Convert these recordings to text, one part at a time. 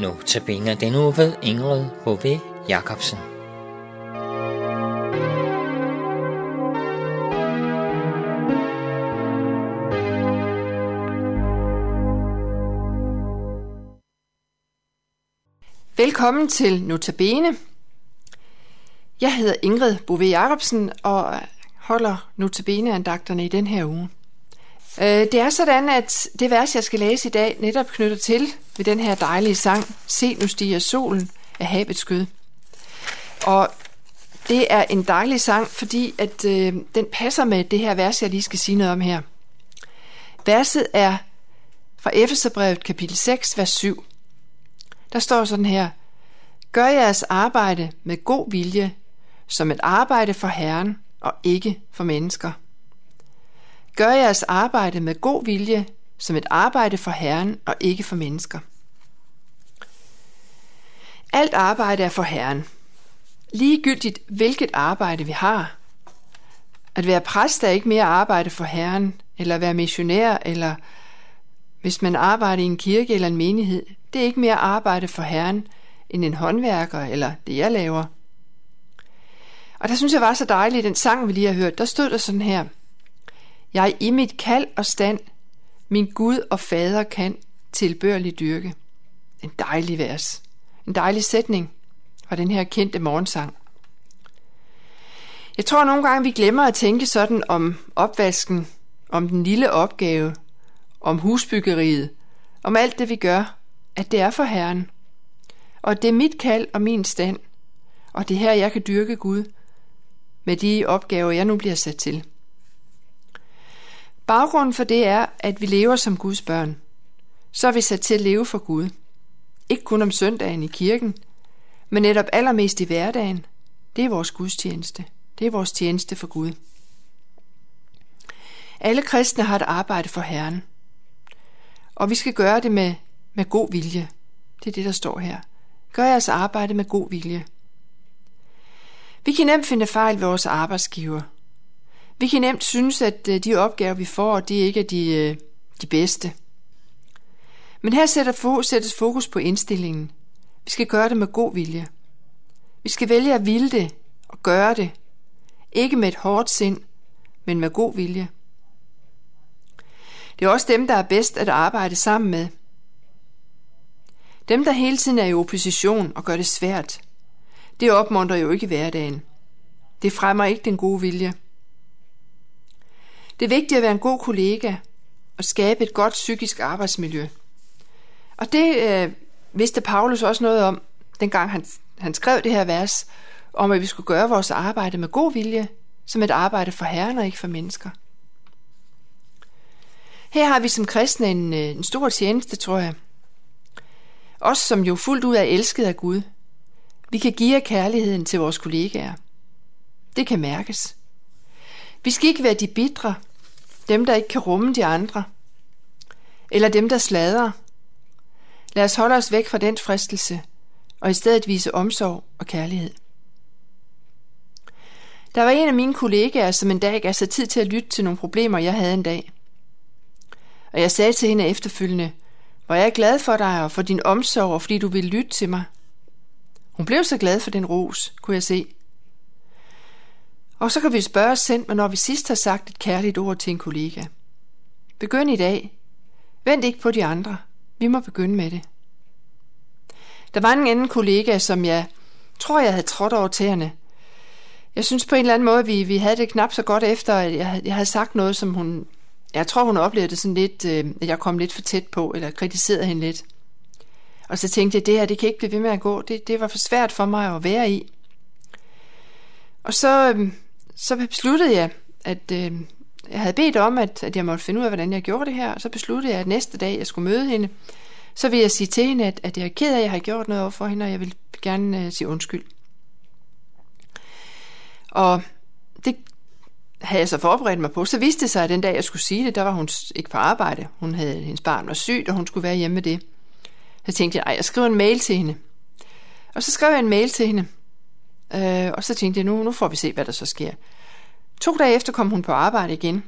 Nu tabiner den uge ved Ingrid H.V. Jacobsen. Velkommen til Notabene. Jeg hedder Ingrid Bove Jacobsen og holder Notabene-andagterne i den her uge. Øh, det er sådan, at det vers, jeg skal læse i dag, netop knytter til ved den her dejlige sang, Se nu stiger solen af havets skød. Og det er en dejlig sang, fordi at øh, den passer med det her vers, jeg lige skal sige noget om her. Verset er fra Efeserbrevet kapitel 6, vers 7. Der står sådan her, Gør jeres arbejde med god vilje, som et arbejde for Herren og ikke for mennesker. Gør jeres arbejde med god vilje, som et arbejde for Herren og ikke for mennesker. Alt arbejde er for Herren. Ligegyldigt hvilket arbejde vi har. At være præst er ikke mere arbejde for Herren, eller at være missionær, eller hvis man arbejder i en kirke eller en menighed, det er ikke mere arbejde for Herren, end en håndværker, eller det jeg laver. Og der synes jeg var så dejligt, den sang vi lige har hørt, der stod der sådan her – jeg i mit kald og stand, min Gud og Fader kan tilbørlig dyrke. En dejlig vers. En dejlig sætning fra den her kendte morgensang. Jeg tror nogle gange, vi glemmer at tænke sådan om opvasken, om den lille opgave, om husbyggeriet, om alt det vi gør, at det er for Herren. Og det er mit kald og min stand, og det er her, jeg kan dyrke Gud med de opgaver, jeg nu bliver sat til. Baggrunden for det er, at vi lever som Guds børn. Så er vi sat til at leve for Gud. Ikke kun om søndagen i kirken, men netop allermest i hverdagen. Det er vores gudstjeneste. Det er vores tjeneste for Gud. Alle kristne har et arbejde for Herren. Og vi skal gøre det med, med god vilje. Det er det, der står her. Gør jeres arbejde med god vilje. Vi kan nemt finde fejl ved vores arbejdsgiver – vi kan nemt synes, at øh, de opgaver, vi får, de ikke er de, øh, de bedste. Men her sættes fokus på indstillingen. Vi skal gøre det med god vilje. Vi skal vælge at ville det og gøre det. Ikke med et hårdt sind, men med god vilje. Det er også dem, der er bedst at arbejde sammen med. Dem, der hele tiden er i opposition og gør det svært, det opmuntrer jo ikke hverdagen. Det fremmer ikke den gode vilje. Det er vigtigt at være en god kollega og skabe et godt psykisk arbejdsmiljø. Og det øh, vidste Paulus også noget om, dengang han, han skrev det her vers, om at vi skulle gøre vores arbejde med god vilje, som et arbejde for Herren og ikke for mennesker. Her har vi som kristne en, øh, en stor tjeneste, tror jeg. Os, som jo fuldt ud er elsket af Gud. Vi kan give kærligheden til vores kollegaer. Det kan mærkes. Vi skal ikke være de bitre, dem, der ikke kan rumme de andre. Eller dem, der slader. Lad os holde os væk fra den fristelse, og i stedet vise omsorg og kærlighed. Der var en af mine kollegaer, som en dag gav sig tid til at lytte til nogle problemer, jeg havde en dag. Og jeg sagde til hende efterfølgende, hvor jeg er glad for dig og for din omsorg, og fordi du vil lytte til mig. Hun blev så glad for den ros, kunne jeg se. Og så kan vi spørge os selv, når vi sidst har sagt et kærligt ord til en kollega. Begynd i dag. Vent ikke på de andre. Vi må begynde med det. Der var en anden kollega, som jeg tror, jeg havde trådt over tæerne. Jeg synes på en eller anden måde, vi, vi havde det knap så godt efter, at jeg, jeg havde sagt noget, som hun... Jeg tror, hun oplevede det sådan lidt, øh, at jeg kom lidt for tæt på, eller kritiserede hende lidt. Og så tænkte jeg, det her, det kan ikke blive ved med at gå. Det, det var for svært for mig at være i. Og så, øh, så besluttede jeg, at øh, jeg havde bedt om, at, at jeg måtte finde ud af, hvordan jeg gjorde det her. Og så besluttede jeg, at næste dag, jeg skulle møde hende, så ville jeg sige til hende, at, at jeg er ked af, at jeg har gjort noget over for hende, og jeg vil gerne øh, sige undskyld. Og det havde jeg så forberedt mig på. Så viste det sig, at den dag, jeg skulle sige det, der var hun ikke på arbejde. Hun havde, hendes barn var sygt, og hun skulle være hjemme med det. Så tænkte jeg, at jeg skriver en mail til hende. Og så skrev jeg en mail til hende, Øh, og så tænkte jeg, nu, nu får vi se, hvad der så sker. To dage efter kom hun på arbejde igen.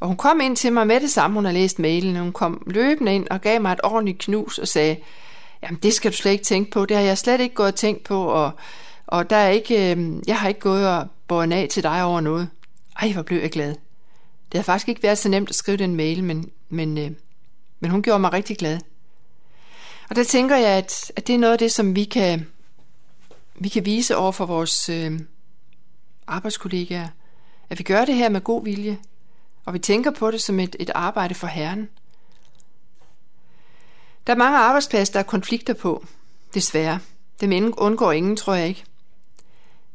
Og hun kom ind til mig med det samme, hun har læst mailen. Hun kom løbende ind og gav mig et ordentligt knus og sagde, Jamen, det skal du slet ikke tænke på. Det har jeg slet ikke gået og tænkt på, og, og der er ikke, øh, jeg har ikke gået og båret af til dig over noget. Ej, hvor blev jeg glad. Det har faktisk ikke været så nemt at skrive den mail, men, men, øh, men hun gjorde mig rigtig glad. Og der tænker jeg, at, at det er noget af det, som vi kan, vi kan vise over for vores øh, arbejdskollegaer. At vi gør det her med god vilje, og vi tænker på det som et, et arbejde for Herren. Der er mange arbejdspladser, der er konflikter på, desværre. Dem undgår ingen, tror jeg ikke.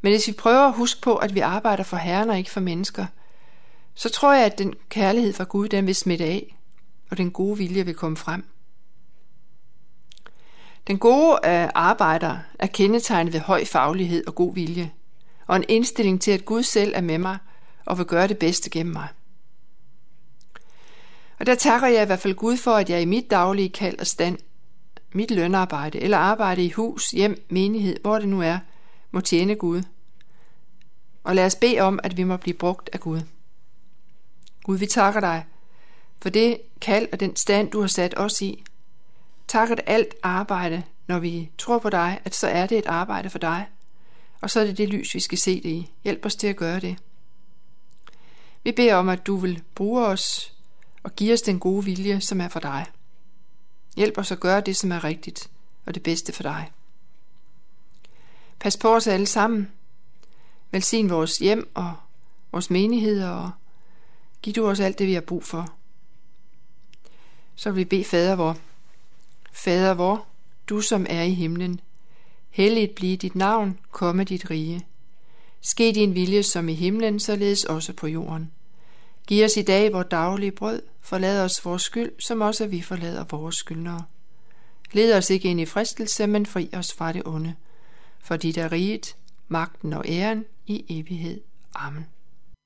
Men hvis vi prøver at huske på, at vi arbejder for Herren og ikke for mennesker, så tror jeg, at den kærlighed fra Gud, den vil smitte af, og den gode vilje vil komme frem. Den gode øh, arbejder er kendetegnet ved høj faglighed og god vilje, og en indstilling til, at Gud selv er med mig og vil gøre det bedste gennem mig. Og der takker jeg i hvert fald Gud for, at jeg i mit daglige kald og stand, mit lønarbejde eller arbejde i hus, hjem, menighed, hvor det nu er, må tjene Gud. Og lad os bede om, at vi må blive brugt af Gud. Gud, vi takker dig for det kald og den stand, du har sat os i takket alt arbejde, når vi tror på dig, at så er det et arbejde for dig. Og så er det det lys, vi skal se det i. Hjælp os til at gøre det. Vi beder om, at du vil bruge os og give os den gode vilje, som er for dig. Hjælp os at gøre det, som er rigtigt og det bedste for dig. Pas på os alle sammen. Velsign vores hjem og vores menigheder og giv du os alt det, vi har brug for. Så vil vi bede fader vor. Fader vor, du som er i himlen. Helligt blive dit navn, komme dit rige. Ske din vilje som i himlen, således også på jorden. Giv os i dag vores daglige brød, forlad os vores skyld, som også vi forlader vores skyldnere. Led os ikke ind i fristelse, men fri os fra det onde. For dit er riget, magten og æren i evighed. Amen.